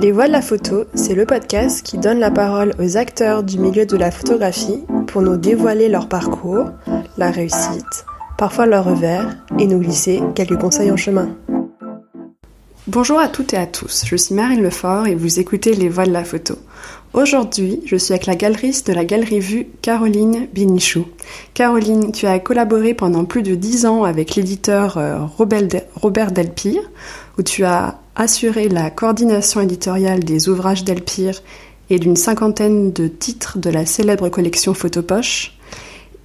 Les Voix de la photo, c'est le podcast qui donne la parole aux acteurs du milieu de la photographie pour nous dévoiler leur parcours, la réussite, parfois leur revers, et nous glisser quelques conseils en chemin. Bonjour à toutes et à tous, je suis Marine Lefort et vous écoutez Les Voix de la photo. Aujourd'hui, je suis avec la galeriste de la Galerie Vue, Caroline Binichou. Caroline, tu as collaboré pendant plus de dix ans avec l'éditeur euh, Robert Delpire, où tu as assuré la coordination éditoriale des ouvrages Delpire et d'une cinquantaine de titres de la célèbre collection Photopoche.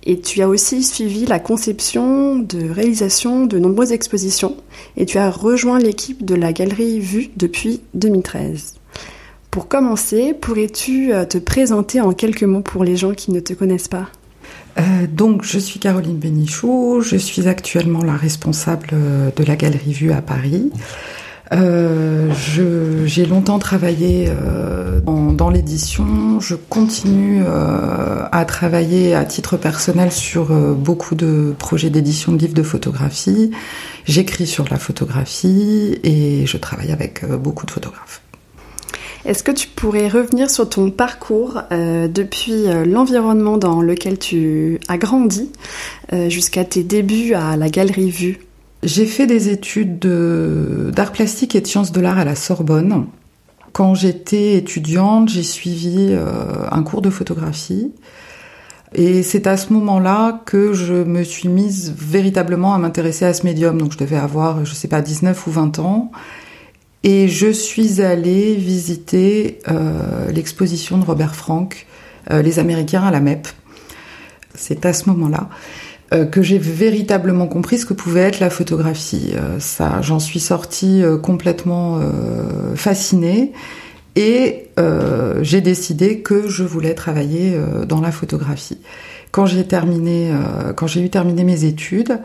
Et tu as aussi suivi la conception de réalisation de nombreuses expositions et tu as rejoint l'équipe de la Galerie Vue depuis 2013. Pour commencer, pourrais-tu euh, te présenter en quelques mots pour les gens qui ne te connaissent pas? Euh, donc, je suis Caroline Bénichou, je suis actuellement la responsable euh, de la Galerie Vue à Paris. j'ai longtemps travaillé dans, l'édition. Je continue à travailler à titre personnel sur beaucoup de projets d'édition de livres de photographie. J'écris sur la photographie et je travaille avec beaucoup de photographes. Est-ce que tu pourrais revenir sur ton parcours euh, depuis euh, l'environnement dans lequel tu as grandi euh, jusqu'à tes débuts à la Galerie Vue? J'ai fait des études d'art plastique et de sciences de l'art à la Sorbonne. Quand j'étais étudiante, j'ai suivi un cours de photographie. Et c'est à ce moment-là que je me suis mise véritablement à m'intéresser à ce médium. Donc je devais avoir, je sais pas, 19 ou 20 ans. Et je suis allée visiter euh, l'exposition de Robert Frank, euh, Les Américains à la MEP. C'est à ce moment-là euh, que j'ai véritablement compris ce que pouvait être la photographie. ça, j'en suis sortie complètement fascinée et j'ai décidé que je voulais travailler dans la photographie. Quand j'ai terminé, euh, quand j'ai eu terminé mes études,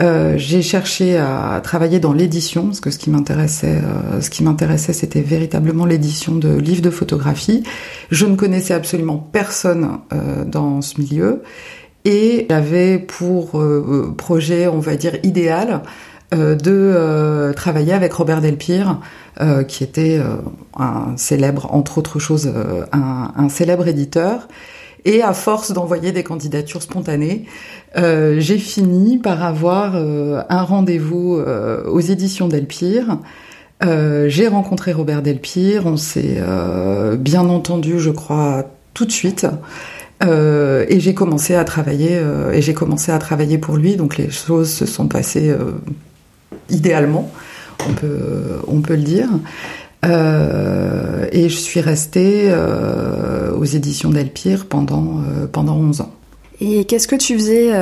euh, j'ai cherché à travailler dans l'édition parce que ce qui m'intéressait, euh, ce qui m'intéressait, c'était véritablement l'édition de livres de photographie. Je ne connaissais absolument personne dans ce milieu et j'avais pour projet, on va dire idéal, de travailler avec Robert Delpire, qui était un célèbre, entre autres choses, un, un célèbre éditeur. Et à force d'envoyer des candidatures spontanées, euh, j'ai fini par avoir euh, un rendez-vous euh, aux éditions Delpire. j'ai rencontré Robert Delpire, on s'est bien entendu, je crois, tout de suite. et j'ai commencé à travailler et j'ai commencé à travailler pour lui. Donc les choses se sont passées idéalement, on peut on peut le dire. Euh, et je suis restée euh, aux éditions Delpire pendant, euh, pendant 11 ans. Et qu'est-ce que tu faisais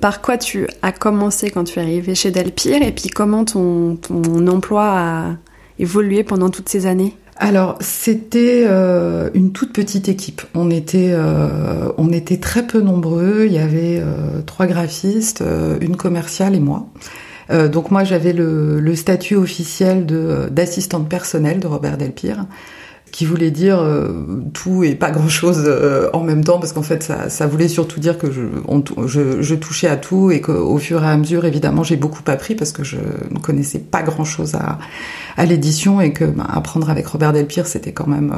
Par quoi tu as commencé quand tu es arrivée chez Delpire Et puis comment ton, ton emploi a évolué pendant toutes ces années? Alors c'était une toute petite équipe. On était on était très peu nombreux. Il y avait trois graphistes, une commerciale et moi. Euh, donc moi j'avais le, statut officiel de d'assistante personnelle de Robert Delpire qui voulait dire euh, tout et pas grand chose euh, en même temps parce qu'en fait ça, ça, voulait surtout dire que je, je, je, touchais à tout et qu'au fur et à mesure évidemment j'ai beaucoup appris parce que je ne connaissais pas grand chose à, à l'édition et que ben, apprendre avec Robert Delpire c'était quand même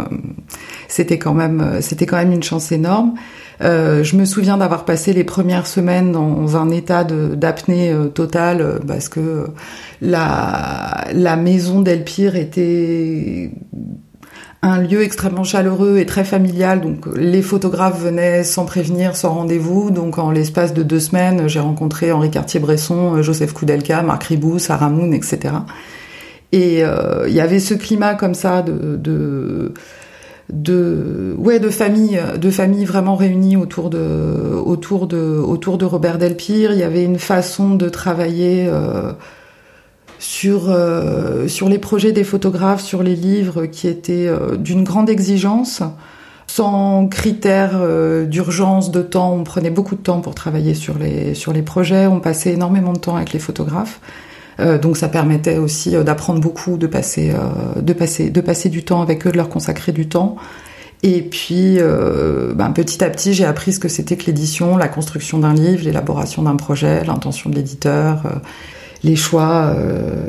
c'était quand même c'était quand même une chance énorme. Euh, je me souviens d'avoir passé les premières semaines dans un état d'apnée euh, totale euh, parce que la, la maison d'Elpire était un lieu extrêmement chaleureux et très familial. Donc les photographes venaient sans prévenir, sans rendez-vous. Donc en l'espace de deux semaines, j'ai rencontré Henri Cartier-Bresson, Joseph Koudelka, Marc Ribou, Sarah Moon, etc. Et il y avait ce climat comme ça de, de de ouais de famille de famille vraiment réunies autour de autour de autour de Robert Delpire il y avait une façon de travailler euh, sur euh, sur les projets des photographes sur les livres qui étaient euh, d'une grande exigence sans critères d'urgence de temps. On prenait beaucoup de temps pour travailler sur les sur les projets. On passait énormément de temps avec les photographes. Euh, donc ça permettait aussi euh, d'apprendre beaucoup, de passer, euh, de passer, de passer du temps avec eux, de leur consacrer du temps. Et puis, ben, petit à petit, j'ai appris ce que c'était que l'édition, la construction d'un livre, l'élaboration d'un projet, l'intention de l'éditeur, les choix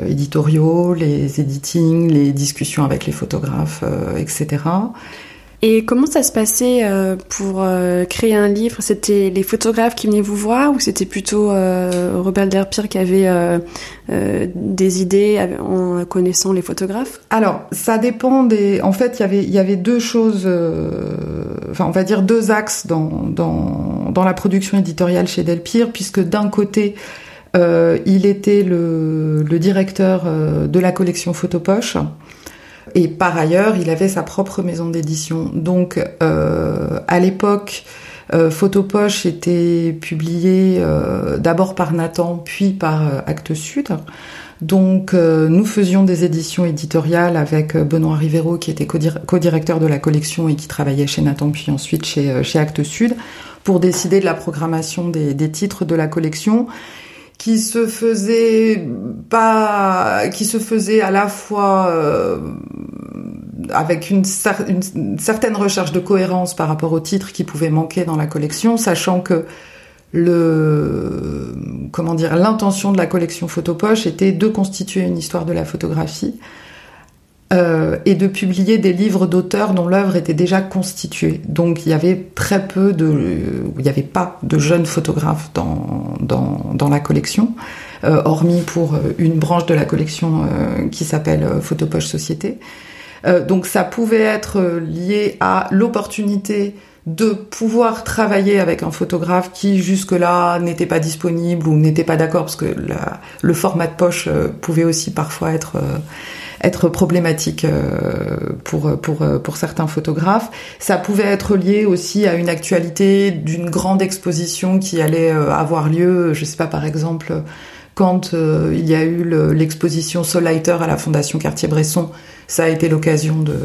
éditoriaux, les editings, les discussions avec les photographes, etc. Et comment ça se passait euh, pour euh, créer un livre? C'était les photographes qui venaient vous voir ou c'était plutôt euh, Robert Derpire qui avait des idées en connaissant les photographes? Alors, ça dépend des... En fait, y il y avait deux choses, enfin on va dire deux axes dans, dans, dans la production éditoriale chez Delpire, puisque d'un côté, il était le, directeur de la collection Photopoche. Et par ailleurs, il avait sa propre maison d'édition. Donc, euh, à l'époque, euh, Photopoche était publié euh, d'abord par Nathan, puis par euh, Actes Sud. Donc, euh, nous faisions des éditions éditoriales avec Benoît Rivero, qui était co-directeur de la collection et qui travaillait chez Nathan, puis ensuite chez, Actes Sud, pour décider de la programmation des titres de la collection qui se faisait pas, qui se faisait à la fois euh, avec une, certaine recherche de cohérence par rapport aux titres qui pouvaient manquer dans la collection, sachant que le comment dire l'intention de la collection Photopoche était de constituer une histoire de la photographie euh, et de publier des livres d'auteurs dont l'œuvre était déjà constituée. Donc il y avait très peu de, il n'y avait pas de jeunes photographes dans, dans, dans la collection, euh, hormis pour une branche de la collection euh, qui s'appelle Photopoche Société. Euh, donc ça pouvait être lié à l'opportunité de pouvoir travailler avec un photographe qui jusque-là n'était pas disponible ou n'était pas d'accord parce que le format de poche pouvait aussi parfois être être problématique euh, pour, pour, pour certains photographes. Ça pouvait être lié aussi à une actualité d'une grande exposition qui allait euh, avoir lieu, je sais pas, par exemple, quand euh, il y a eu l'exposition Solighter à la Fondation Cartier-Bresson, ça a été l'occasion de,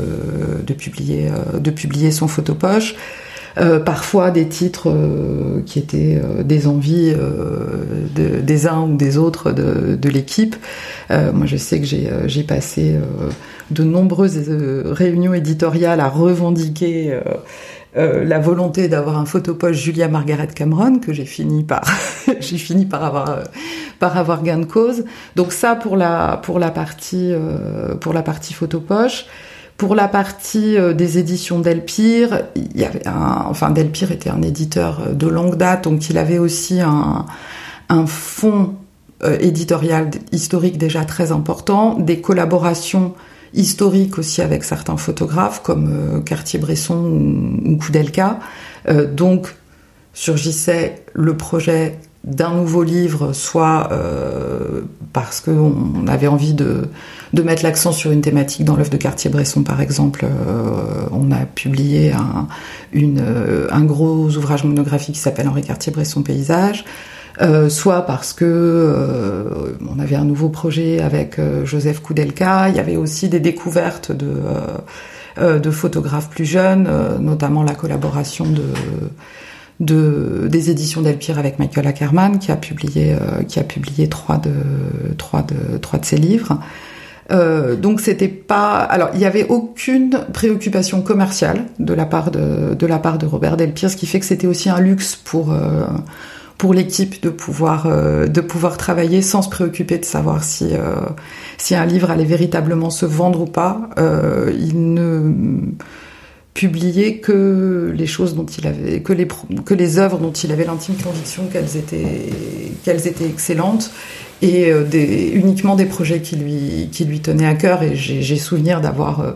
de, publier, de publier son photopoche. Euh, parfois des titres euh, qui étaient euh, des envies de, des uns ou des autres de, de l'équipe. moi, je sais que j'ai passé de nombreuses réunions éditoriales à revendiquer la volonté d'avoir un photopoche Julia Margaret Cameron que j'ai fini par j'ai fini par avoir par avoir gain de cause. Donc ça pour la pour la partie pour la partie photopoche. Pour la partie euh, des éditions Delpire, il y avait un, enfin Delpire était un éditeur euh, de longue date, donc il avait aussi un, un fonds euh, éditorial historique déjà très important, des collaborations historiques aussi avec certains photographes comme Cartier-Bresson ou, ou Koudelka. donc surgissait le projet d'un nouveau livre, soit euh, parce qu'on avait envie de, de mettre l'accent sur une thématique dans l'œuvre de Cartier-Bresson, par exemple. Euh, on a publié un, euh, un gros ouvrage monographique qui s'appelle Henri Cartier-Bresson Paysage. Euh, soit parce que euh, on avait un nouveau projet avec Joseph Koudelka, il y avait aussi des découvertes de, de photographes plus jeunes, notamment la collaboration de de, des éditions Delpire avec Michael Ackerman qui a publié, euh, qui a publié trois de, trois de, trois de ses livres. Euh, donc c'était pas, alors il n'y avait aucune préoccupation commerciale de la part de, de la part de Robert Delpire, ce qui fait que c'était aussi un luxe pour euh, pour l'équipe de pouvoir euh, de pouvoir travailler sans se préoccuper de savoir si euh, si un livre allait véritablement se vendre ou pas. il ne publier que les choses dont il avait, que les, que les œuvres dont il avait l'intime conviction qu'elles étaient, qu'elles étaient excellentes et euh, uniquement des projets qui lui, qui lui tenaient à cœur. Et j'ai souvenir d'avoir, euh,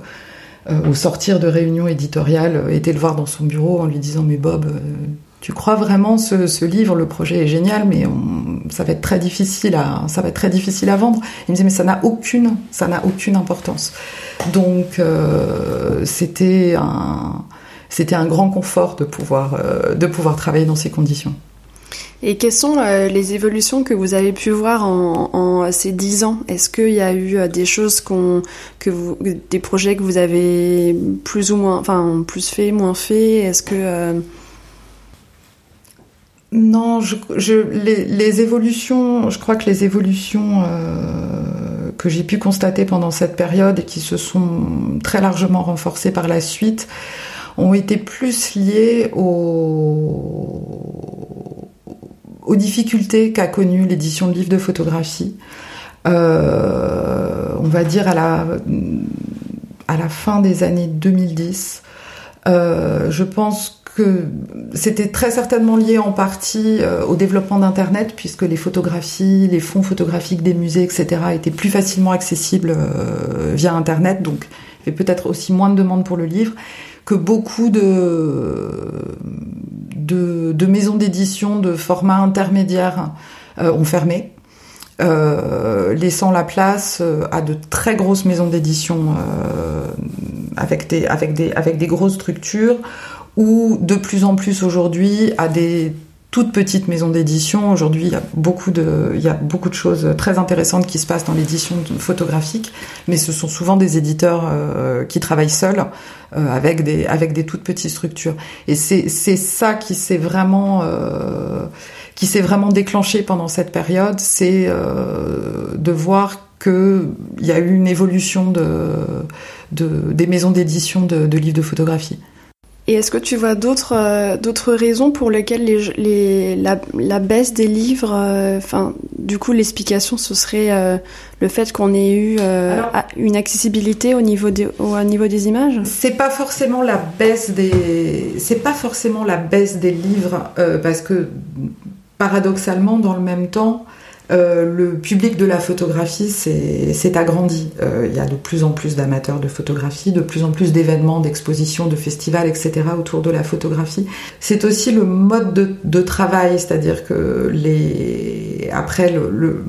euh, au sortir de réunions éditoriales, été le voir dans son bureau en lui disant Mais Bob, tu crois vraiment ce, ce, livre? Le projet est génial, mais on, ça va être très difficile à, ça va être très difficile à vendre. Il me disait Mais ça n'a aucune, ça n'a aucune importance. Donc euh, c'était un c'était un grand confort de pouvoir euh, de pouvoir travailler dans ces conditions. Et quelles sont euh, les évolutions que vous avez pu voir en, en ces dix ans? Est-ce qu'il y a eu des choses qu'on, que vous, des projets que vous avez plus ou moins, enfin plus fait, moins fait? Est-ce que. Non, je, les, évolutions, je crois que les évolutions euh, que j'ai pu constater pendant cette période et qui se sont très largement renforcées par la suite ont été plus liées aux, difficultés qu'a connues l'édition de livres de photographie. on va dire à la, à la fin des années 2010. Je pense que c'était très certainement lié en partie au développement d'Internet, puisque les photographies, les fonds photographiques des musées, etc., étaient plus facilement accessibles via Internet, donc il y avait peut-être aussi moins de demandes pour le livre que beaucoup de, de, maisons d'édition de format intermédiaire euh, ont fermé. Euh, laissant la place euh, à de très grosses maisons d'édition avec, des, avec, des, avec des grosses structures ou de plus en plus aujourd'hui à des toute petite maison d'édition. Aujourd'hui, il y a beaucoup de, il y a beaucoup de choses très intéressantes qui se passent dans l'édition photographique, mais ce sont souvent des éditeurs euh, qui travaillent seuls euh, avec des, avec des toutes petites structures. Et c'est, c'est ça qui s'est vraiment, euh, qui s'est vraiment déclenché pendant cette période, c'est de voir qu'il y a eu une évolution de, de des maisons d'édition de, de livres de photographie. Et est-ce que tu vois d'autres euh, d'autres raisons pour lesquelles les, les la, la, baisse des livres, euh, du coup, l'explication ce serait euh, le fait qu'on ait eu une accessibilité au niveau des au niveau des images? C'est pas forcément la baisse des c'est pas forcément la baisse des livres parce que paradoxalement, dans le même temps, euh, le public de la photographie s'est agrandi. Euh, il y a de plus en plus d'amateurs de photographie, de plus en plus d'événements, d'expositions, de festivals, etc. autour de la photographie. C'est aussi le mode de, travail, c'est-à-dire que les après le,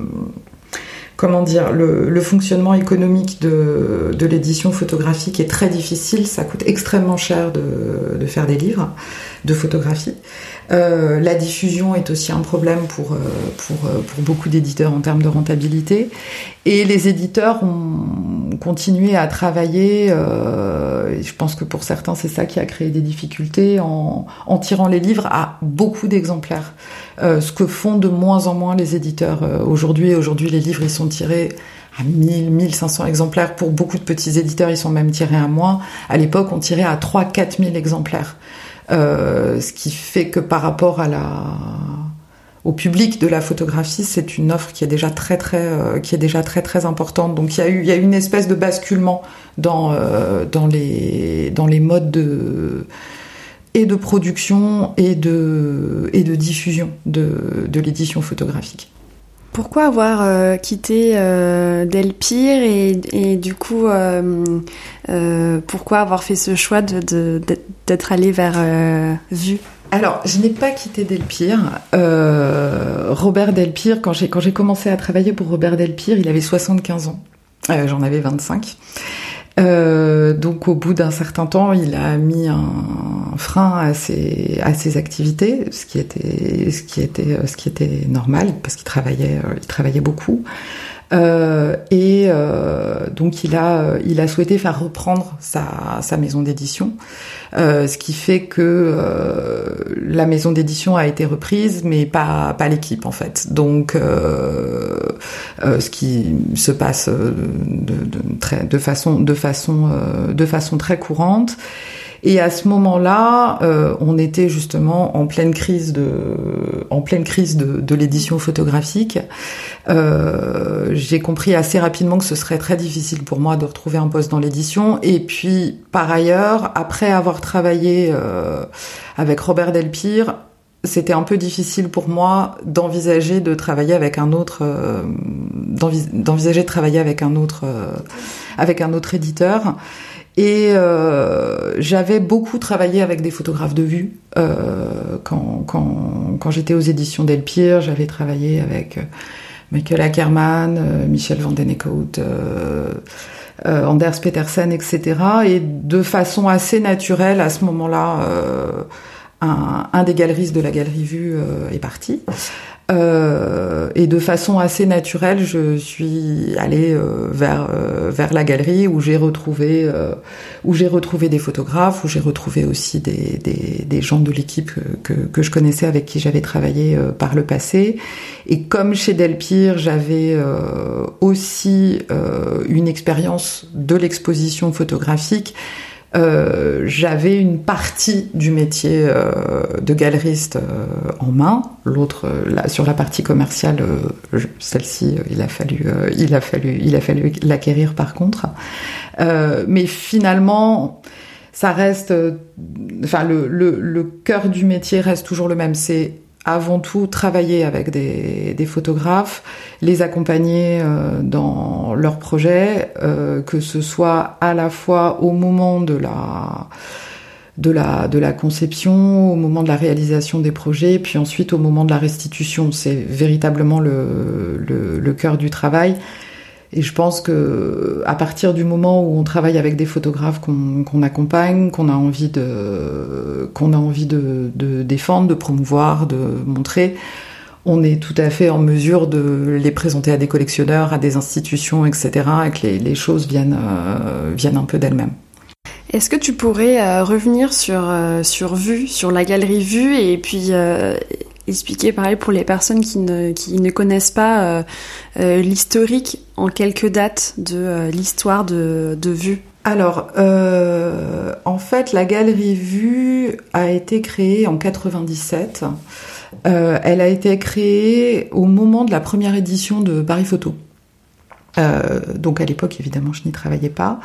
comment dire le, fonctionnement économique de, l'édition photographique est très difficile. Ça coûte extrêmement cher de, de faire des livres de photographie. Euh, la diffusion est aussi un problème pour, euh, pour, euh, pour beaucoup d'éditeurs en termes de rentabilité. Et les éditeurs ont continué à travailler, euh, je pense que pour certains c'est ça qui a créé des difficultés, en, en tirant les livres à beaucoup d'exemplaires. Euh, ce que font de moins en moins les éditeurs aujourd'hui. Aujourd'hui les livres ils sont tirés à 1000, 1500 exemplaires. Pour beaucoup de petits éditeurs, ils sont même tirés à moins. À l'époque, on tirait à 3 4000 exemplaires. Euh, ce qui fait que par rapport à la au public de la photographie, c'est une offre qui est déjà très très euh, qui est déjà très très importante. Donc il y a eu il y a une espèce de basculement dans euh, dans les dans les modes de et de production et de et de diffusion de de l'édition photographique. Pourquoi avoir euh, quitté Delpire et, et, du coup pourquoi avoir fait ce choix de, d'être allé vers Vue? Alors, je n'ai pas quitté Delpire. Robert Delpire, quand j'ai commencé à travailler pour Robert Delpire, il avait 75 ans. J'en avais 25. Euh, donc au bout d'un certain temps, il a mis un frein à ses, à ses activités, ce qui était, ce qui était, ce qui était normal parce qu'il travaillait, euh, il travaillait beaucoup. Euh, et euh, donc il a, il a souhaité faire reprendre sa, sa maison d'édition, euh, ce qui fait que euh, la maison d'édition a été reprise, mais pas, pas l'équipe en fait. Donc ce qui se passe de, de, très, de façon, de façon, de façon très courante. Et à ce moment-là, euh, on était justement en pleine crise de, en pleine crise de, de l'édition photographique. Euh, j'ai compris assez rapidement que ce serait très difficile pour moi de retrouver un poste dans l'édition. Et puis, par ailleurs, après avoir travaillé euh, avec Robert Delpire, c'était un peu difficile pour moi d'envisager de travailler avec un autre, euh, d'envisager de travailler avec un autre, euh, avec un autre éditeur. Et euh, j'avais beaucoup travaillé avec des photographes de vue. Euh, quand quand, quand j'étais aux éditions Delpire, j'avais travaillé avec euh, Michael Ackerman, euh, Michel Van Den euh, Anders Petersen, etc. Et de façon assez naturelle, à ce moment-là, un, un, des galeristes de la Galerie Vue est parti. Euh, et de façon assez naturelle, je suis allée euh, vers euh, vers la galerie où j'ai retrouvé où j'ai retrouvé des photographes, où j'ai retrouvé aussi des, des, gens de l'équipe que, que, je connaissais avec qui j'avais travaillé par le passé. Et comme chez Delpire, j'avais aussi une expérience de l'exposition photographique. Euh, j'avais une partie du métier de galeriste en main, l'autre sur la partie commerciale, celle-ci, il a fallu, il a fallu, il a fallu l'acquérir par contre. mais finalement, ça reste, enfin le, le, le cœur du métier reste toujours le même. C'est avant tout travailler avec des, photographes, les accompagner euh, dans leurs projets, euh, que ce soit à la fois au moment de la de la conception, au moment de la réalisation des projets, puis ensuite au moment de la restitution. C'est véritablement le, le, le cœur du travail. Et je pense que à partir du moment où on travaille avec des photographes qu'on accompagne, qu'on a envie de qu'on a envie de, défendre, de promouvoir, de montrer, on est tout à fait en mesure de les présenter à des collectionneurs, à des institutions, etc. Et que les, choses viennent euh, viennent un peu d'elles-mêmes. Est-ce que tu pourrais euh, revenir sur, euh, sur Vue, sur la galerie Vue, et puis expliquer pareil pour les personnes qui ne, connaissent pas euh, euh, l'historique en quelques dates de euh, l'histoire de, de Vue alors, en fait, la galerie Vue a été créée en 97. Euh, elle a été créée au moment de la première édition de Paris Photo. Euh, donc à l'époque, évidemment, je n'y travaillais pas.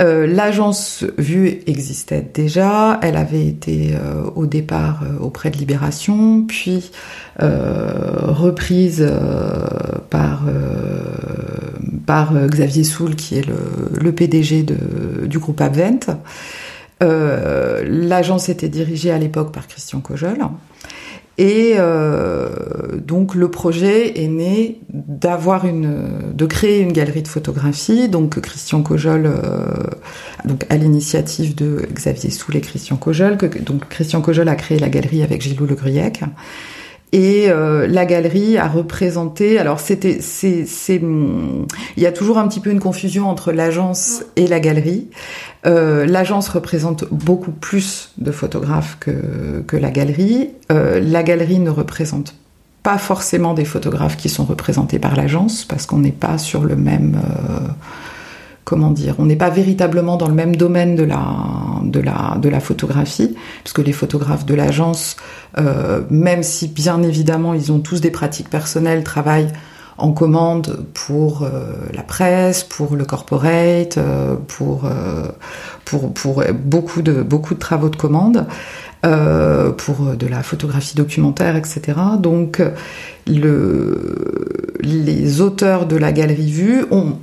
Euh, L'agence Vue existait déjà. Elle avait été euh, au départ euh, auprès de Libération, puis euh, reprise par par Xavier Soul, qui est le, le PDG de, du groupe Abvent. L'agence était dirigée à l'époque par Christian Cojol. Et euh, donc le projet est né d'avoir une, de créer une galerie de photographie. Donc Christian Cojol, euh, donc à l'initiative de Xavier Soul et Christian Cojol, que, donc Christian Cojol a créé la galerie avec Gilou Le Gruyec. Et euh, la galerie a représenté. Alors c'était, c'est, c'est, il y a toujours un petit peu une confusion entre l'agence et la galerie. Euh, l'agence représente beaucoup plus de photographes que que la galerie. Euh, la galerie ne représente pas forcément des photographes qui sont représentés par l'agence parce qu'on n'est pas sur le même euh, comment dire, on n'est pas véritablement dans le même domaine de la, de la, de la photographie, puisque les photographes de l'agence, euh, même si bien évidemment ils ont tous des pratiques personnelles, travaillent en commande pour euh, la presse, pour le corporate, euh, pour, pour, pour beaucoup de, beaucoup de travaux de commande. Euh, pour de la photographie documentaire, etc. Donc, le, les auteurs de la galerie vue, on,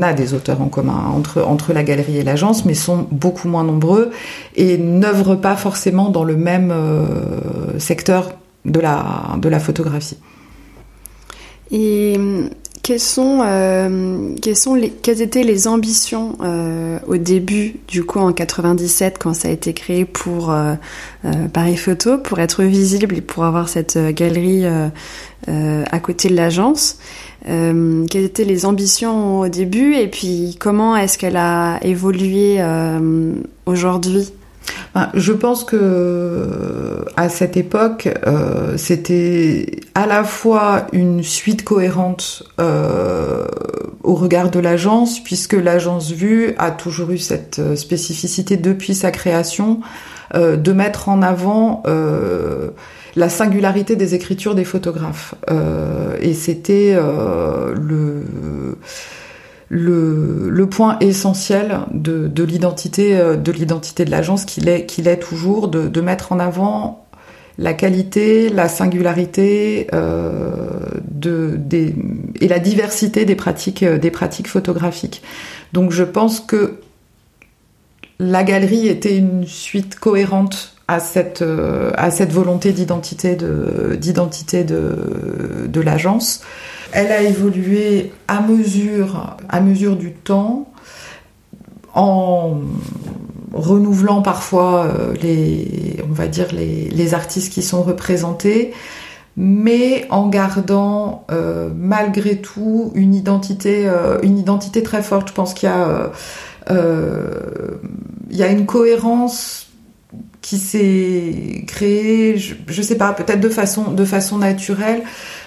a des auteurs en commun entre, entre la galerie et l'agence, mais sont beaucoup moins nombreux et n'œuvrent pas forcément dans le même euh, secteur de la, de la photographie. Quelles sont, euh, quelles sont les, quelles étaient les ambitions euh, au début, du coup en 97, quand ça a été créé pour euh, euh, Paris Photo, pour être visible et pour avoir cette euh, galerie euh, à côté de l'agence? Quelles étaient les ambitions au début? Et puis comment est-ce qu'elle a évolué aujourd'hui? Je pense que à cette époque, euh, c'était à la fois une suite cohérente euh, au regard de l'agence, puisque l'agence Vue a toujours eu cette euh, spécificité depuis sa création euh, de mettre en avant euh, la singularité des écritures des photographes. Euh, et c'était le le, point essentiel de, de l'identité euh, de l'identité de l'agence qu'il est qu'il est toujours de, mettre en avant la qualité, la singularité euh, et la diversité des pratiques des pratiques photographiques. Donc je pense que la galerie était une suite cohérente à cette euh, à cette volonté d'identité de d'identité de, de l'agence. Elle a évolué à mesure, à mesure du temps, en renouvelant parfois euh, les, on va dire les, artistes qui sont représentés, mais en gardant euh, malgré tout une identité, euh, une identité très forte. Je pense qu'il y il y a une cohérence qui s'est créée, je, je sais pas, peut-être de façon, de façon naturelle.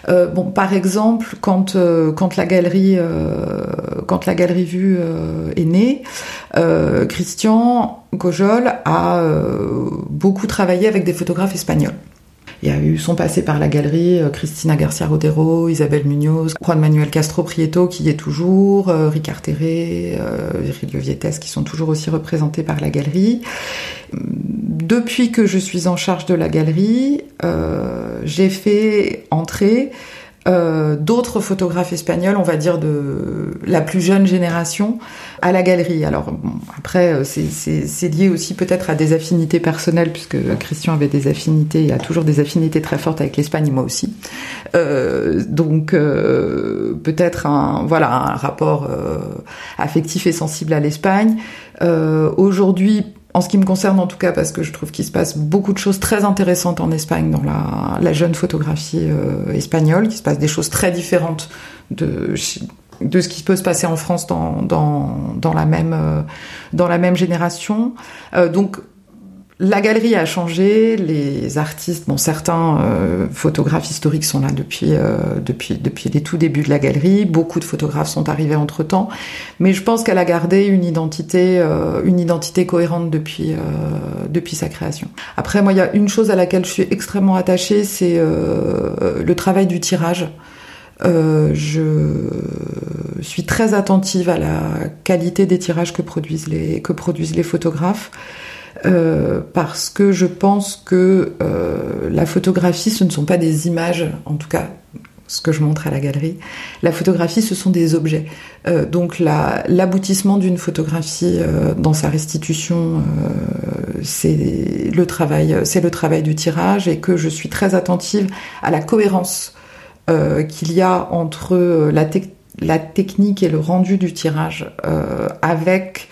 Euh, bon, par exemple, quand euh, quand la galerie euh, quand la galerie vue euh, est née, Christian Gojol a beaucoup travaillé avec des photographes espagnols. Il y a eu son passé par la galerie, Cristina Garcia Rodero, Isabelle Munoz, Juan Manuel Castro Prieto qui y est toujours, Ricard Terré, Virilio Vietes qui sont toujours aussi représentés par la galerie. Depuis que je suis en charge de la galerie, j'ai fait entrer euh, d'autres photographes espagnols, on va dire de la plus jeune génération, à la galerie. Alors après, euh, c'est lié aussi peut-être à des affinités personnelles, puisque Christian avait des affinités, il a toujours des affinités très fortes avec l'Espagne, moi aussi. Euh, donc euh, peut-être un voilà un rapport euh, affectif et sensible à l'Espagne. Aujourd'hui, en ce qui me concerne en tout cas, parce que je trouve qu'il se passe beaucoup de choses très intéressantes en Espagne dans la, jeune photographie euh, espagnole, qu'il se passe des choses très différentes de, ce qui peut se passer en France dans, euh, la même génération. Euh, la galerie a changé, les artistes, bon certains euh, photographes historiques sont là depuis euh, depuis depuis les tout débuts de la galerie, beaucoup de photographes sont arrivés entre temps, mais je pense qu'elle a gardé une identité euh, une identité cohérente depuis depuis sa création. Après moi il y a une chose à laquelle je suis extrêmement attachée, c'est le travail du tirage. je suis très attentive à la qualité des tirages que produisent les que produisent les photographes. Euh, parce que je pense que euh, la photographie, ce ne sont pas des images, en tout cas ce que je montre à la galerie. La photographie, ce sont des objets. Euh, donc l'aboutissement d'une photographie dans sa restitution, c'est le travail, le travail du tirage, et que je suis très attentive à la cohérence qu'il y a entre la, la, technique et le rendu du tirage avec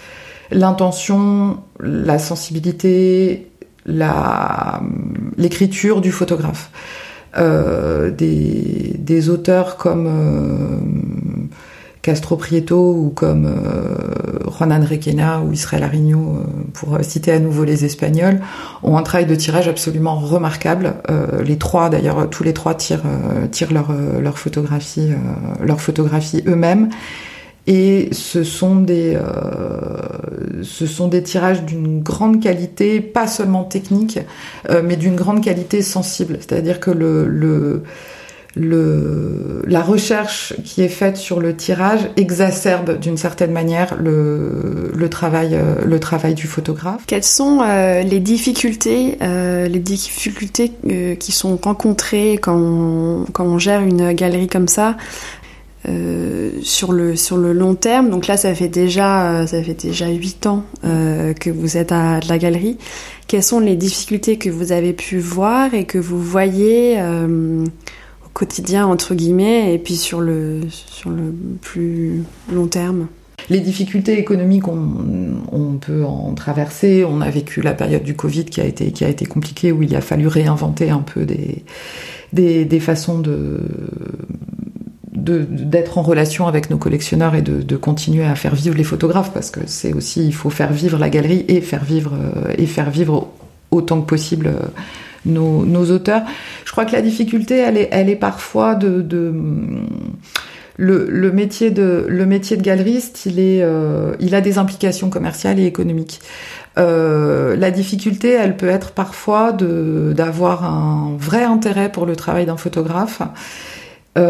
l'intention, la sensibilité, l'écriture du photographe. Euh, des, des, auteurs comme euh, Castro Prieto ou comme euh, Juan Requena ou Israel Arigno, euh, pour citer à nouveau les Espagnols, ont un travail de tirage absolument remarquable. les trois, d'ailleurs, tous les trois tirent, tirent leur, leur photographie, leur photographie eux-mêmes. Et ce sont des, euh, ce sont des tirages d'une grande qualité, pas seulement technique, euh, mais d'une grande qualité sensible. C'est-à-dire que le, le, le, la recherche qui est faite sur le tirage exacerbe d'une certaine manière le, le, travail, euh, le travail du photographe. Quelles sont euh, les difficultés, euh, les difficultés qui sont rencontrées quand quand on gère une galerie comme ça euh, sur le sur le long terme. Donc là, ça fait déjà euh, ça fait déjà huit ans euh, que vous êtes à la galerie. Quelles sont les difficultés que vous avez pu voir et que vous voyez au quotidien entre guillemets et puis sur le sur le plus long terme? Les difficultés économiques, on, on, peut en traverser. On a vécu la période du Covid qui a été qui a été compliquée où il a fallu réinventer un peu des des, des façons de d'être en relation avec nos collectionneurs et de, de, continuer à faire vivre les photographes parce que c'est aussi il faut faire vivre la galerie et faire vivre euh, et faire vivre autant que possible euh, nos, nos auteurs. Je crois que la difficulté elle est elle est parfois de, de le, le, métier de le métier de galeriste il est euh, il a des implications commerciales et économiques. Euh, la difficulté, elle peut être parfois de d'avoir un vrai intérêt pour le travail d'un photographe et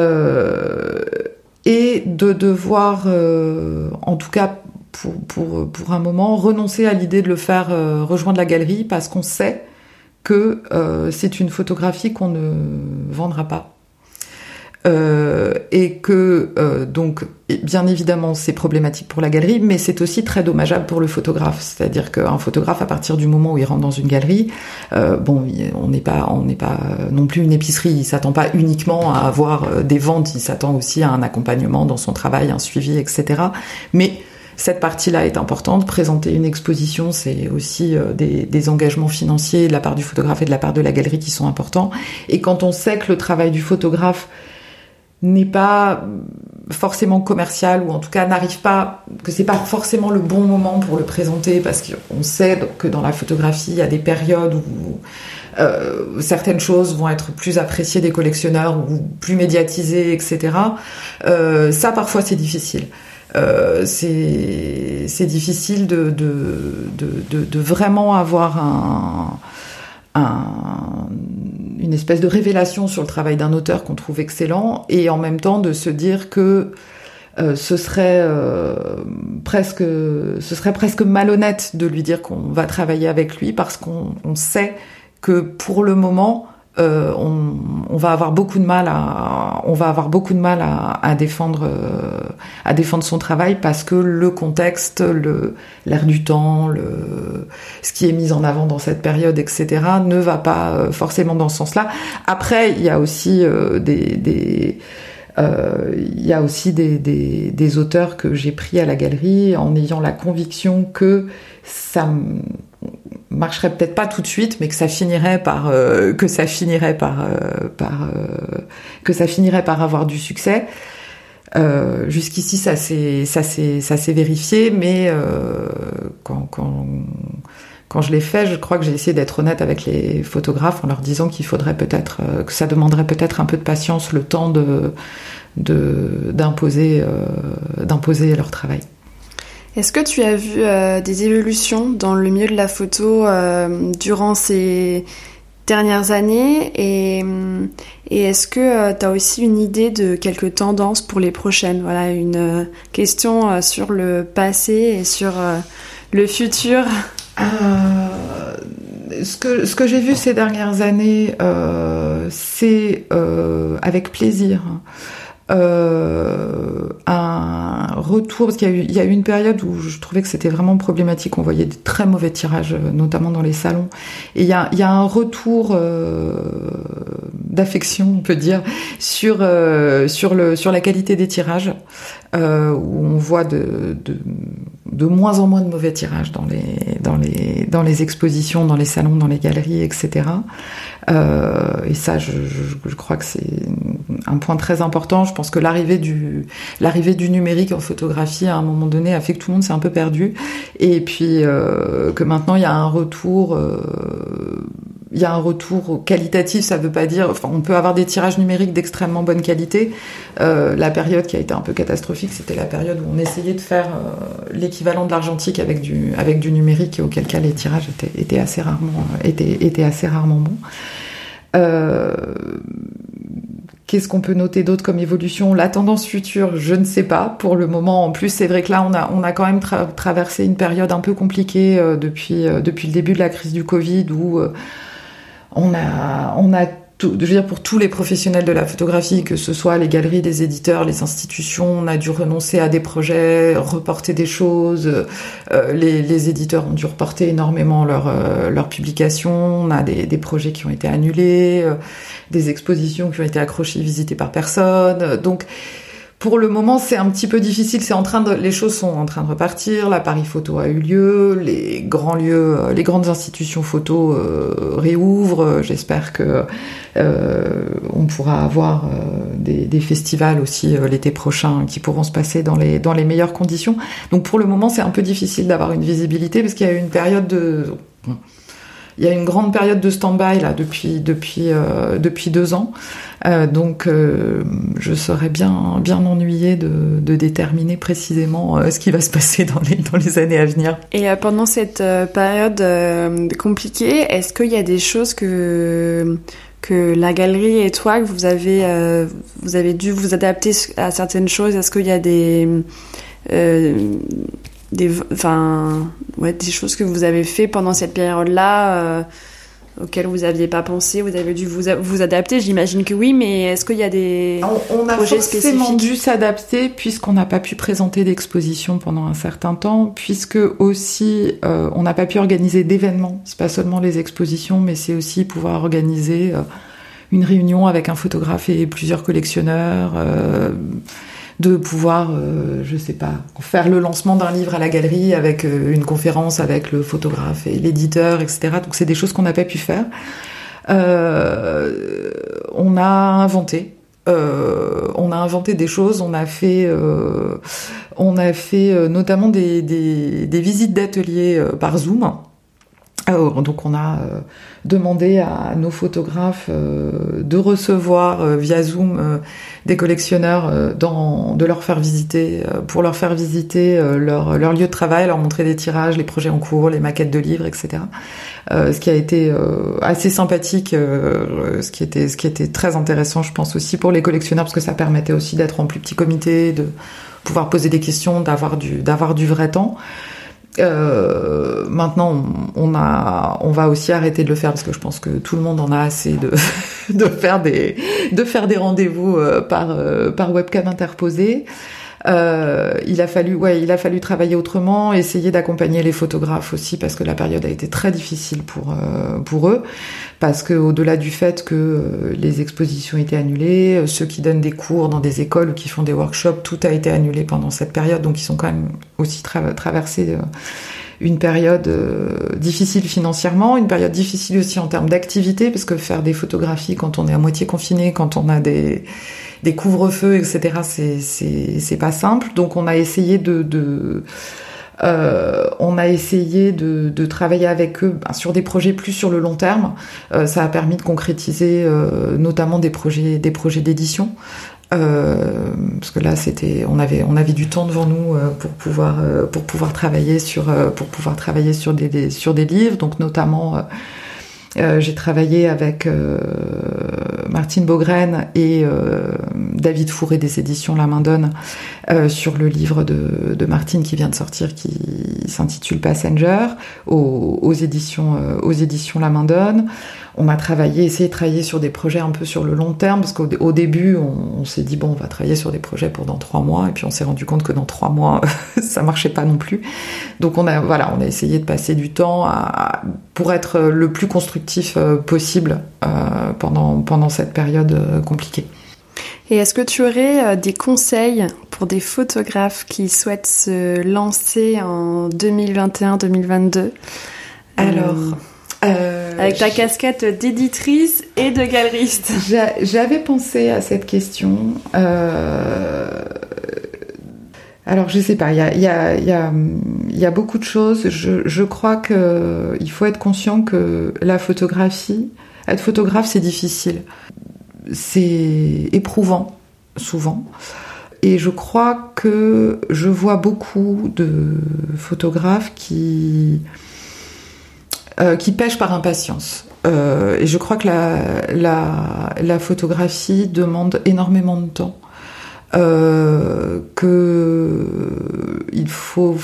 de devoir, euh, en tout cas pour, pour, pour un moment, renoncer à l'idée de le faire euh, rejoindre la galerie parce qu'on sait que c'est une photographie qu'on ne vendra pas euh, et que euh, donc bien évidemment c'est problématique pour la galerie, mais c'est aussi très dommageable pour le photographe. C'est-à-dire qu'un photographe à partir du moment où il rentre dans une galerie, euh, bon, on n'est pas on n'est pas non plus une épicerie. Il s'attend pas uniquement à avoir euh, des ventes, il s'attend aussi à un accompagnement dans son travail, un suivi, etc. Mais cette partie-là est importante. Présenter une exposition, c'est aussi des, des, engagements financiers de la part du photographe et de la part de la galerie qui sont importants. Et quand on sait que le travail du photographe n'est pas forcément commercial ou en tout cas n'arrive pas que c'est pas forcément le bon moment pour le présenter parce qu'on sait que dans la photographie il y a des périodes où euh, certaines choses vont être plus appréciées des collectionneurs ou plus médiatisées etc euh, ça parfois c'est difficile. Euh, c'est difficile de, de, de, vraiment avoir un, une espèce de révélation sur le travail d'un auteur qu'on trouve excellent et en même temps de se dire que euh, ce serait euh, presque ce serait presque malhonnête de lui dire qu'on va travailler avec lui parce qu'on sait que pour le moment euh, on, on, va avoir beaucoup de mal à on va avoir beaucoup de mal à, à défendre euh, à défendre son travail parce que le contexte le l'air du temps le ce qui est mis en avant dans cette période etc ne va pas euh, forcément dans ce sens-là. Après il y a aussi des, des il y a aussi des, des, des auteurs que j'ai pris à la galerie en ayant la conviction que ça marcherait peut-être pas tout de suite, mais que ça finirait par euh, que ça finirait par euh, euh, que ça finirait par avoir du succès. Jusqu'ici, ça s'est ça s'est ça s'est vérifié, mais quand quand quand je l'ai fait, je crois que j'ai essayé d'être honnête avec les photographes en leur disant qu'il faudrait peut-être que ça demanderait peut-être un peu de patience, le temps de d'imposer d'imposer leur travail. Est-ce que tu as vu euh, des évolutions dans le milieu de la photo euh, durant ces dernières années? Et, est-ce que euh, tu as aussi une idée de quelques tendances pour les prochaines? Voilà, une question sur le passé et sur le futur. ce ce que j'ai vu ces dernières années, c'est avec plaisir euh, un retour, parce qu'il y, y, a eu une période où je trouvais que c'était vraiment problématique, on voyait des très mauvais tirages, euh, notamment dans les salons, et il y a, y a, un retour euh, d'affection, on peut dire, sur, euh, sur, le, sur la qualité des tirages, euh, où on voit de, de, de, moins en moins de mauvais tirages dans les, dans, les, dans les expositions, dans les salons, dans les galeries, etc. Euh, et ça, je, je, je crois que c'est un point très important. Je pense que l'arrivée du l'arrivée du numérique en photographie à un moment donné a fait que tout le monde s'est un peu perdu, et puis euh, que maintenant il y a un retour. Euh, il y a un retour qualitatif, ça veut pas dire. Enfin, on peut avoir des tirages numériques d'extrêmement bonne qualité. Euh, la période qui a été un peu catastrophique, c'était la période où on essayait de faire euh, l'équivalent de l'argentique avec du avec du numérique, et auquel cas les tirages étaient, étaient assez rarement étaient, étaient assez rarement bons. Euh, Qu'est-ce qu'on peut noter d'autre comme évolution? La tendance future, je ne sais pas. Pour le moment, en plus, c'est vrai que là, on a, on a quand même traversé une période un peu compliquée euh, depuis, euh, depuis le début de la crise du Covid où euh, on a, on a je veux dire pour tous les professionnels de la photographie, que ce soit les galeries, les éditeurs, les institutions, on a dû renoncer à des projets, reporter des choses. Euh, les, éditeurs ont dû reporter énormément leurs leur publications. On a des, des, projets qui ont été annulés, euh, des expositions qui ont été accrochées, visitées par personne. Donc pour le moment, c'est un petit peu difficile. C'est en train de, les choses sont en train de repartir. La Paris Photo a eu lieu. Les grands lieux, euh, les grandes institutions photo euh, réouvrent. J'espère que euh, on pourra avoir des, festivals aussi l'été prochain qui pourront se passer dans les dans les meilleures conditions. Donc pour le moment, c'est un peu difficile d'avoir une visibilité parce qu'il y a eu une période de il y a une grande période de stand-by là depuis depuis euh, depuis deux ans, euh, donc euh, je serais bien bien ennuyée de, de déterminer précisément ce qui va se passer dans les dans les années à venir. Et pendant cette période compliquée, est-ce qu'il y a des choses que que la galerie et toi que vous avez vous avez dû vous adapter à certaines choses? Est-ce qu'il y a des des, enfin, ouais, des choses que vous avez fait pendant cette période-là euh, auxquelles vous n'aviez pas pensé, vous avez dû vous, vous adapter, j'imagine que oui, mais est-ce qu'il y a des on, on a forcément dû s'adapter puisqu'on n'a pas pu présenter d'exposition pendant un certain temps, puisque aussi euh, on n'a pas pu organiser d'événements. C'est pas seulement les expositions, mais c'est aussi pouvoir organiser euh, une réunion avec un photographe et plusieurs collectionneurs. De pouvoir, euh, je sais pas, faire le lancement d'un livre à la galerie avec euh, une conférence avec le photographe et l'éditeur, etc. Donc c'est des choses qu'on n'a pas pu faire. Euh, on a inventé. Euh, on a inventé des choses, on a fait, on a fait notamment des, des, des visites d'ateliers par Zoom donc on a demandé à nos photographes de recevoir via Zoom des collectionneurs, dans, de leur faire visiter, pour leur faire visiter leur, leur, lieu de travail, leur montrer des tirages, les projets en cours, les maquettes de livres, etc. ce qui a été assez sympathique, ce qui était ce qui était très intéressant, je pense aussi pour les collectionneurs parce que ça permettait aussi d'être en plus petit comité, de pouvoir poser des questions, d'avoir du d'avoir du vrai temps. Euh, maintenant, on, a, on va aussi arrêter de le faire parce que je pense que tout le monde en a assez de, de faire des, de faire des rendez-vous euh, par, euh, par webcam interposée. Euh, il a fallu, ouais, il a fallu travailler autrement, essayer d'accompagner les photographes aussi parce que la période a été très difficile pour euh, pour eux, parce que au-delà du fait que euh, les expositions étaient annulées, ceux qui donnent des cours dans des écoles ou qui font des workshops, tout a été annulé pendant cette période, donc ils sont quand même aussi traversés une période difficile financièrement, une période difficile aussi en termes d'activité, parce que faire des photographies quand on est à moitié confiné, quand on a des des couvre-feux, etc. C'est pas simple. Donc on a essayé de, euh, on a essayé de, travailler avec eux ben, sur des projets plus sur le long terme. Euh, ça a permis de concrétiser euh, notamment des projets, des projets d'édition. Parce que là, c'était, on avait, on avait du temps devant nous pour pouvoir, pour pouvoir travailler sur, pour pouvoir travailler sur des, des sur des livres. Donc notamment euh, j'ai travaillé avec euh, Martine Beaugraine et euh, David Fourré des éditions La Main Donne sur le livre de, de, Martine qui vient de sortir qui s'intitule Passenger aux, aux éditions aux éditions La Main Donne on a travaillé, essayé de travailler sur des projets un peu sur le long terme, parce qu'au début, on, s'est dit, bon, on va travailler sur des projets pour dans trois mois, et puis on s'est rendu compte que dans trois mois, ça marchait pas non plus. Donc on a, voilà, on a essayé de passer du temps à, pour être le plus constructif euh, possible euh, pendant, pendant cette période euh, compliquée. Et est-ce que tu aurais des conseils pour des photographes qui souhaitent se lancer en 2021-2022 Alors, euh, Avec ta casquette d'éditrice et de galeriste. J'avais pensé à cette question. Euh, alors je sais pas, il y a, y, a, y, a, y a, beaucoup de choses. Je, je crois qu'il faut être conscient que la photographie, être photographe c'est difficile. C'est éprouvant, souvent. Et je crois que je vois beaucoup de photographes qui euh, qui pêche par impatience. Euh, et je crois que la, la, la, photographie demande énormément de temps. Euh, que il faut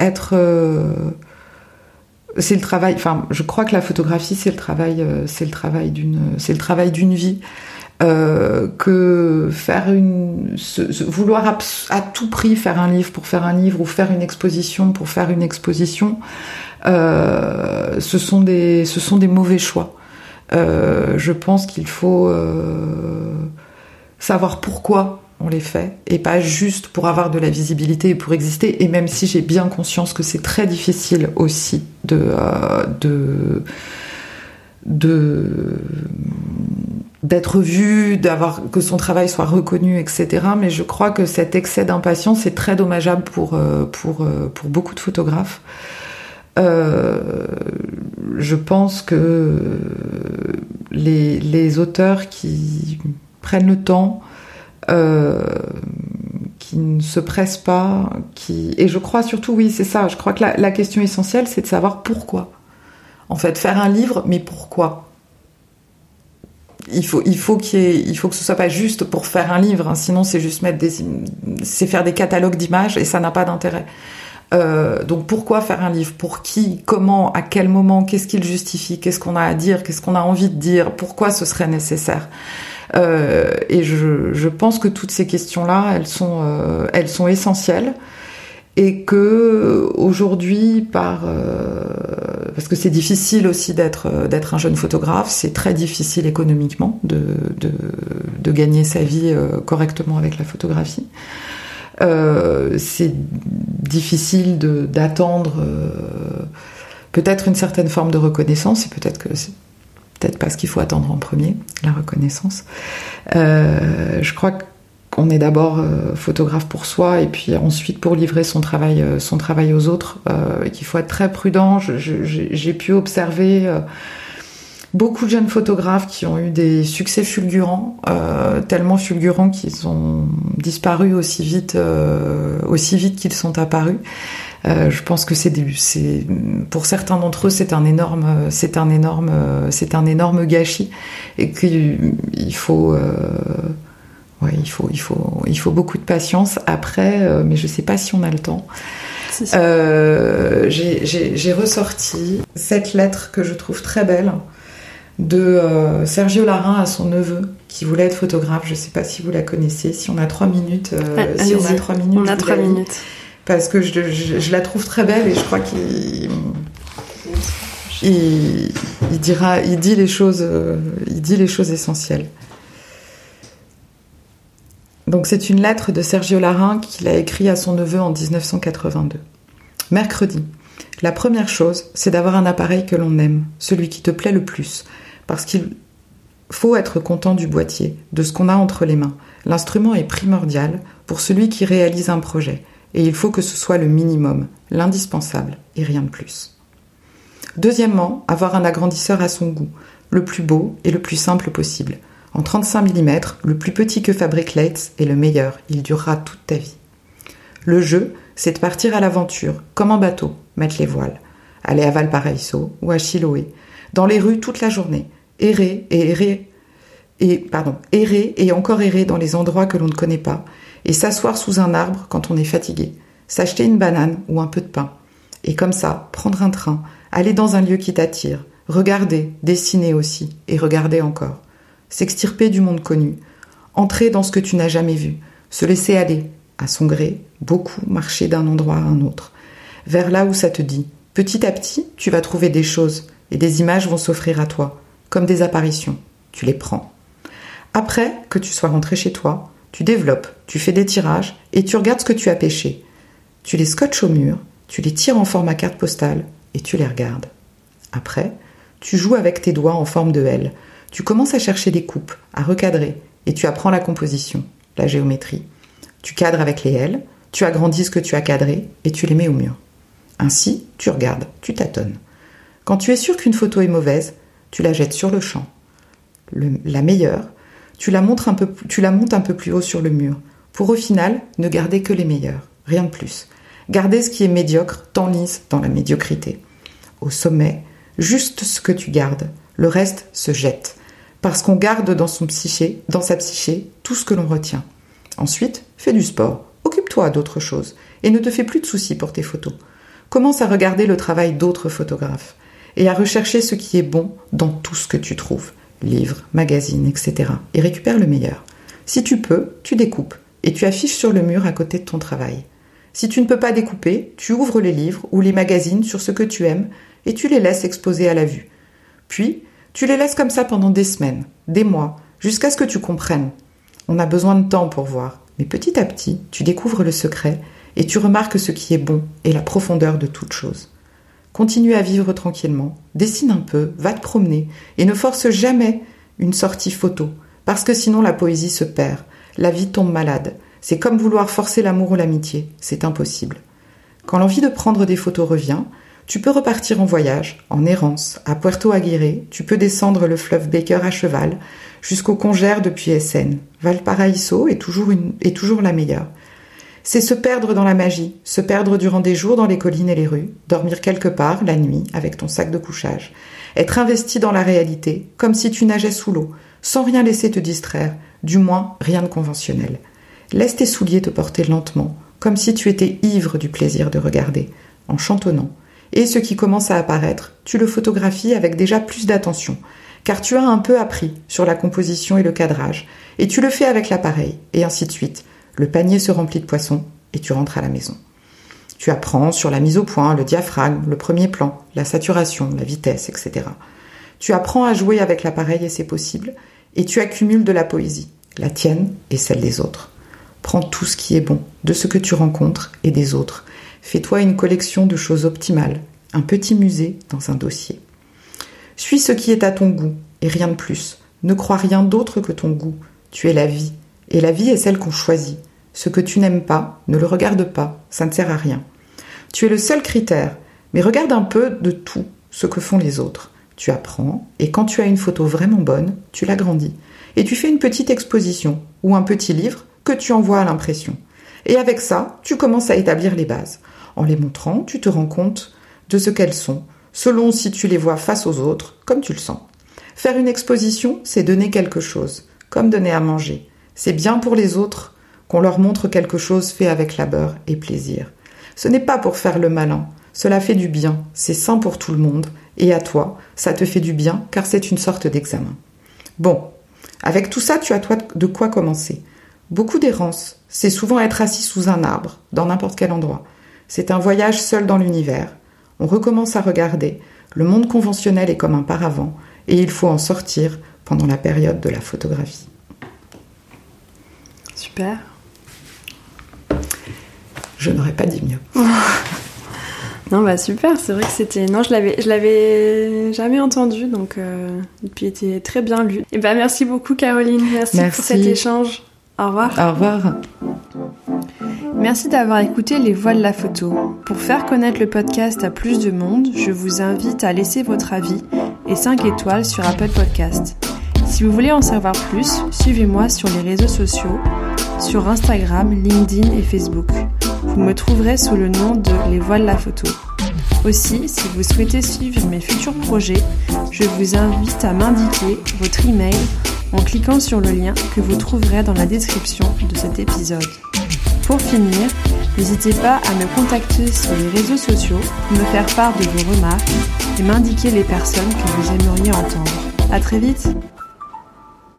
être euh, c'est le travail enfin je crois que la photographie c'est le travail euh, c'est le travail d'une c'est le travail d'une vie euh, que faire une vouloir à, tout prix faire un livre pour faire un livre ou faire une exposition pour faire une exposition ce, sont des, ce sont des mauvais choix. Euh, je pense qu'il faut euh, savoir pourquoi on les fait et pas juste pour avoir de la visibilité et pour exister. Et même si j'ai bien conscience que c'est très difficile aussi de, de, de d'être vu, d'avoir que son travail soit reconnu, etc. Mais je crois que cet excès d'impatience est très dommageable pour pour pour beaucoup de photographes. Euh, je pense que les, auteurs qui prennent le temps, euh, qui ne se pressent pas, qui et je crois surtout oui c'est ça. Je crois que la, question essentielle c'est de savoir pourquoi. En fait, faire un livre, mais pourquoi? Il faut, il faut faut que ce soit pas juste pour faire un livre, hein. sinon c'est juste mettre des, c'est faire des catalogues d'images et ça n'a pas d'intérêt. Euh, donc pourquoi faire un livre? Pour qui? Comment? À quel moment? Qu'est-ce qu'il justifie? Qu'est-ce qu'on a à dire? Qu'est-ce qu'on a envie de dire? Pourquoi ce serait nécessaire? Euh, Et je, je, pense que toutes ces questions-là, elles sont, euh, elles sont essentielles. Et que aujourd'hui, par euh, parce que c'est difficile aussi d'être d'être un jeune photographe, c'est très difficile économiquement de, de, de gagner sa vie euh, correctement avec la photographie. Euh, c'est difficile d'attendre euh, peut-être une certaine forme de reconnaissance, et peut-être que c'est peut-être pas ce qu'il faut attendre en premier, la reconnaissance. Euh, je crois on est d'abord euh, photographe pour soi et puis ensuite pour livrer son travail, euh, son travail aux autres, et qu'il faut être très prudent. J'ai pu observer beaucoup de jeunes photographes qui ont eu des succès fulgurants, tellement fulgurants qu'ils ont disparu aussi vite, aussi vite qu'ils sont apparus. je pense que c'est pour certains d'entre eux c'est un énorme c'est un énorme c'est un énorme gâchis et qu'il faut Ouais, il faut, il faut, il faut beaucoup de patience. Après, euh, mais je sais pas si on a le temps. Euh, j'ai ressorti cette lettre que je trouve très belle de euh, Sergio Larin à son neveu qui voulait être photographe. Je sais pas si vous la connaissez. Si on a trois minutes, si on a trois minutes, on a trois minutes. Parce que je, je, la trouve très belle et je crois qu'il il, il, dira, il dit les choses, il dit les choses essentielles. Donc c'est une lettre de Sergio Larin qu'il a écrit à son neveu en 1982. Mercredi. La première chose, c'est d'avoir un appareil que l'on aime, celui qui te plaît le plus, parce qu'il faut être content du boîtier, de ce qu'on a entre les mains. L'instrument est primordial pour celui qui réalise un projet, et il faut que ce soit le minimum, l'indispensable, et rien de plus. Deuxièmement, avoir un agrandisseur à son goût, le plus beau et le plus simple possible. En 35 mm, le plus petit que fabrique Leitz est le meilleur, il durera toute ta vie. Le jeu, c'est de partir à l'aventure, comme en bateau, mettre les voiles, aller à Valparaiso ou à Chiloé, dans les rues toute la journée, errer et errer, et, pardon, errer et encore errer dans les endroits que l'on ne connaît pas, et s'asseoir sous un arbre quand on est fatigué, s'acheter une banane ou un peu de pain, et comme ça, prendre un train, aller dans un lieu qui t'attire, regarder, dessiner aussi, et regarder encore. S'extirper du monde connu, entrer dans ce que tu n'as jamais vu, se laisser aller, à son gré, beaucoup marcher d'un endroit à un autre, vers là où ça te dit. Petit à petit, tu vas trouver des choses et des images vont s'offrir à toi, comme des apparitions. Tu les prends. Après que tu sois rentré chez toi, tu développes, tu fais des tirages et tu regardes ce que tu as pêché. Tu les scotches au mur, tu les tires en format carte postale et tu les regardes. Après, tu joues avec tes doigts en forme de L. Tu commences à chercher des coupes, à recadrer, et tu apprends la composition, la géométrie. Tu cadres avec les L, tu agrandis ce que tu as cadré, et tu les mets au mur. Ainsi, tu regardes, tu tâtonnes. Quand tu es sûr qu'une photo est mauvaise, tu la jettes sur le champ. la meilleure, tu la, montres un peu, montes un peu plus haut sur le mur, pour au final ne garder que les meilleures, rien de plus. Garder ce qui est médiocre t'enlise dans la médiocrité. Au sommet, juste ce que tu gardes, le reste se jette parce qu'on garde dans son psyché, dans sa psyché, tout ce que l'on retient. Ensuite, fais du sport, occupe-toi d'autres choses, et ne te fais plus de soucis pour tes photos. Commence à regarder le travail d'autres photographes, et à rechercher ce qui est bon dans tout ce que tu trouves, livres, magazines, etc., et récupère le meilleur. Si tu peux, tu découpes, et tu affiches sur le mur à côté de ton travail. Si tu ne peux pas découper, tu ouvres les livres ou les magazines sur ce que tu aimes, et tu les laisses exposer à la vue. Puis, tu les laisses comme ça pendant des semaines, des mois, jusqu'à ce que tu comprennes. On a besoin de temps pour voir, mais petit à petit, tu découvres le secret et tu remarques ce qui est bon et la profondeur de toute chose. Continue à vivre tranquillement, dessine un peu, va te promener et ne force jamais une sortie photo, parce que sinon la poésie se perd, la vie tombe malade. C'est comme vouloir forcer l'amour ou l'amitié, c'est impossible. Quand l'envie de prendre des photos revient, tu peux repartir en voyage, en errance, à Puerto Aguirre, tu peux descendre le fleuve Baker à cheval, jusqu'au Congère depuis Essen. Valparaiso est toujours, la meilleure. C'est se perdre dans la magie, se perdre durant des jours dans les collines et les rues, dormir quelque part, la nuit, avec ton sac de couchage, être investi dans la réalité, comme si tu nageais sous l'eau, sans rien laisser te distraire, du moins rien de conventionnel. Laisse tes souliers te porter lentement, comme si tu étais ivre du plaisir de regarder, en chantonnant, et ce qui commence à apparaître, tu le photographies avec déjà plus d'attention, car tu as un peu appris sur la composition et le cadrage, et tu le fais avec l'appareil, et ainsi de suite. Le panier se remplit de poissons, et tu rentres à la maison. Tu apprends sur la mise au point, le diaphragme, le premier plan, la saturation, la vitesse, etc. Tu apprends à jouer avec l'appareil et c'est possible, et tu accumules de la poésie, la tienne et celle des autres. Prends tout ce qui est bon, de ce que tu rencontres et des autres, Fais-toi une collection de choses optimales, un petit musée dans un dossier. Suis ce qui est à ton goût et rien de plus. Ne crois rien d'autre que ton goût. Tu es la vie Et la vie est celle qu'on choisit. Ce que tu n'aimes pas, ne le regarde pas, ça ne sert à rien. Tu es le seul critère, mais regarde un peu de tout ce que font les autres. Tu apprends, et quand tu as une photo vraiment bonne, tu l'agrandis. Et tu fais une petite exposition ou un petit livre que tu envoies à l'impression. Et avec ça, tu commences à établir les bases. En les montrant, tu te rends compte de ce qu'elles sont, selon si tu les vois face aux autres, comme tu le sens. Faire une exposition, c'est donner quelque chose, comme donner à manger. C'est bien pour les autres qu'on leur montre quelque chose fait avec labeur et plaisir. Ce n'est pas pour faire le malin, cela fait du bien, c'est sain pour tout le monde, et à toi, ça te fait du bien car c'est une sorte d'examen. Bon, avec tout ça, tu as toi de quoi commencer. Beaucoup d'errance, c'est souvent être assis sous un arbre, dans n'importe quel endroit. C'est un voyage seul dans l'univers. On recommence à regarder. Le monde conventionnel est comme un paravent, et il faut en sortir pendant la période de la photographie. Super. Je n'aurais pas dit mieux. non bah super, c'est vrai que c'était non je l'avais je l'avais jamais entendu donc euh... et puis il était très bien lu. Et ben merci beaucoup Caroline, merci, Merci. pour cet échange. Au revoir. Au revoir. Merci d'avoir écouté Les Voix de la photo. Pour faire connaître le podcast à plus de monde, je vous invite à laisser votre avis et 5 étoiles sur Apple Podcast. Si vous voulez en savoir plus, suivez-moi sur les réseaux sociaux, sur Instagram, LinkedIn et Facebook. Vous me trouverez sous le nom de Les Voix de la photo. Aussi, si vous souhaitez suivre mes futurs projets, je vous invite à m'indiquer votre email en cliquant sur le lien que vous trouverez dans la description de cet épisode. Pour finir, n'hésitez pas à me contacter sur les réseaux sociaux me faire part de vos remarques et m'indiquer les personnes que vous aimeriez entendre. À très vite!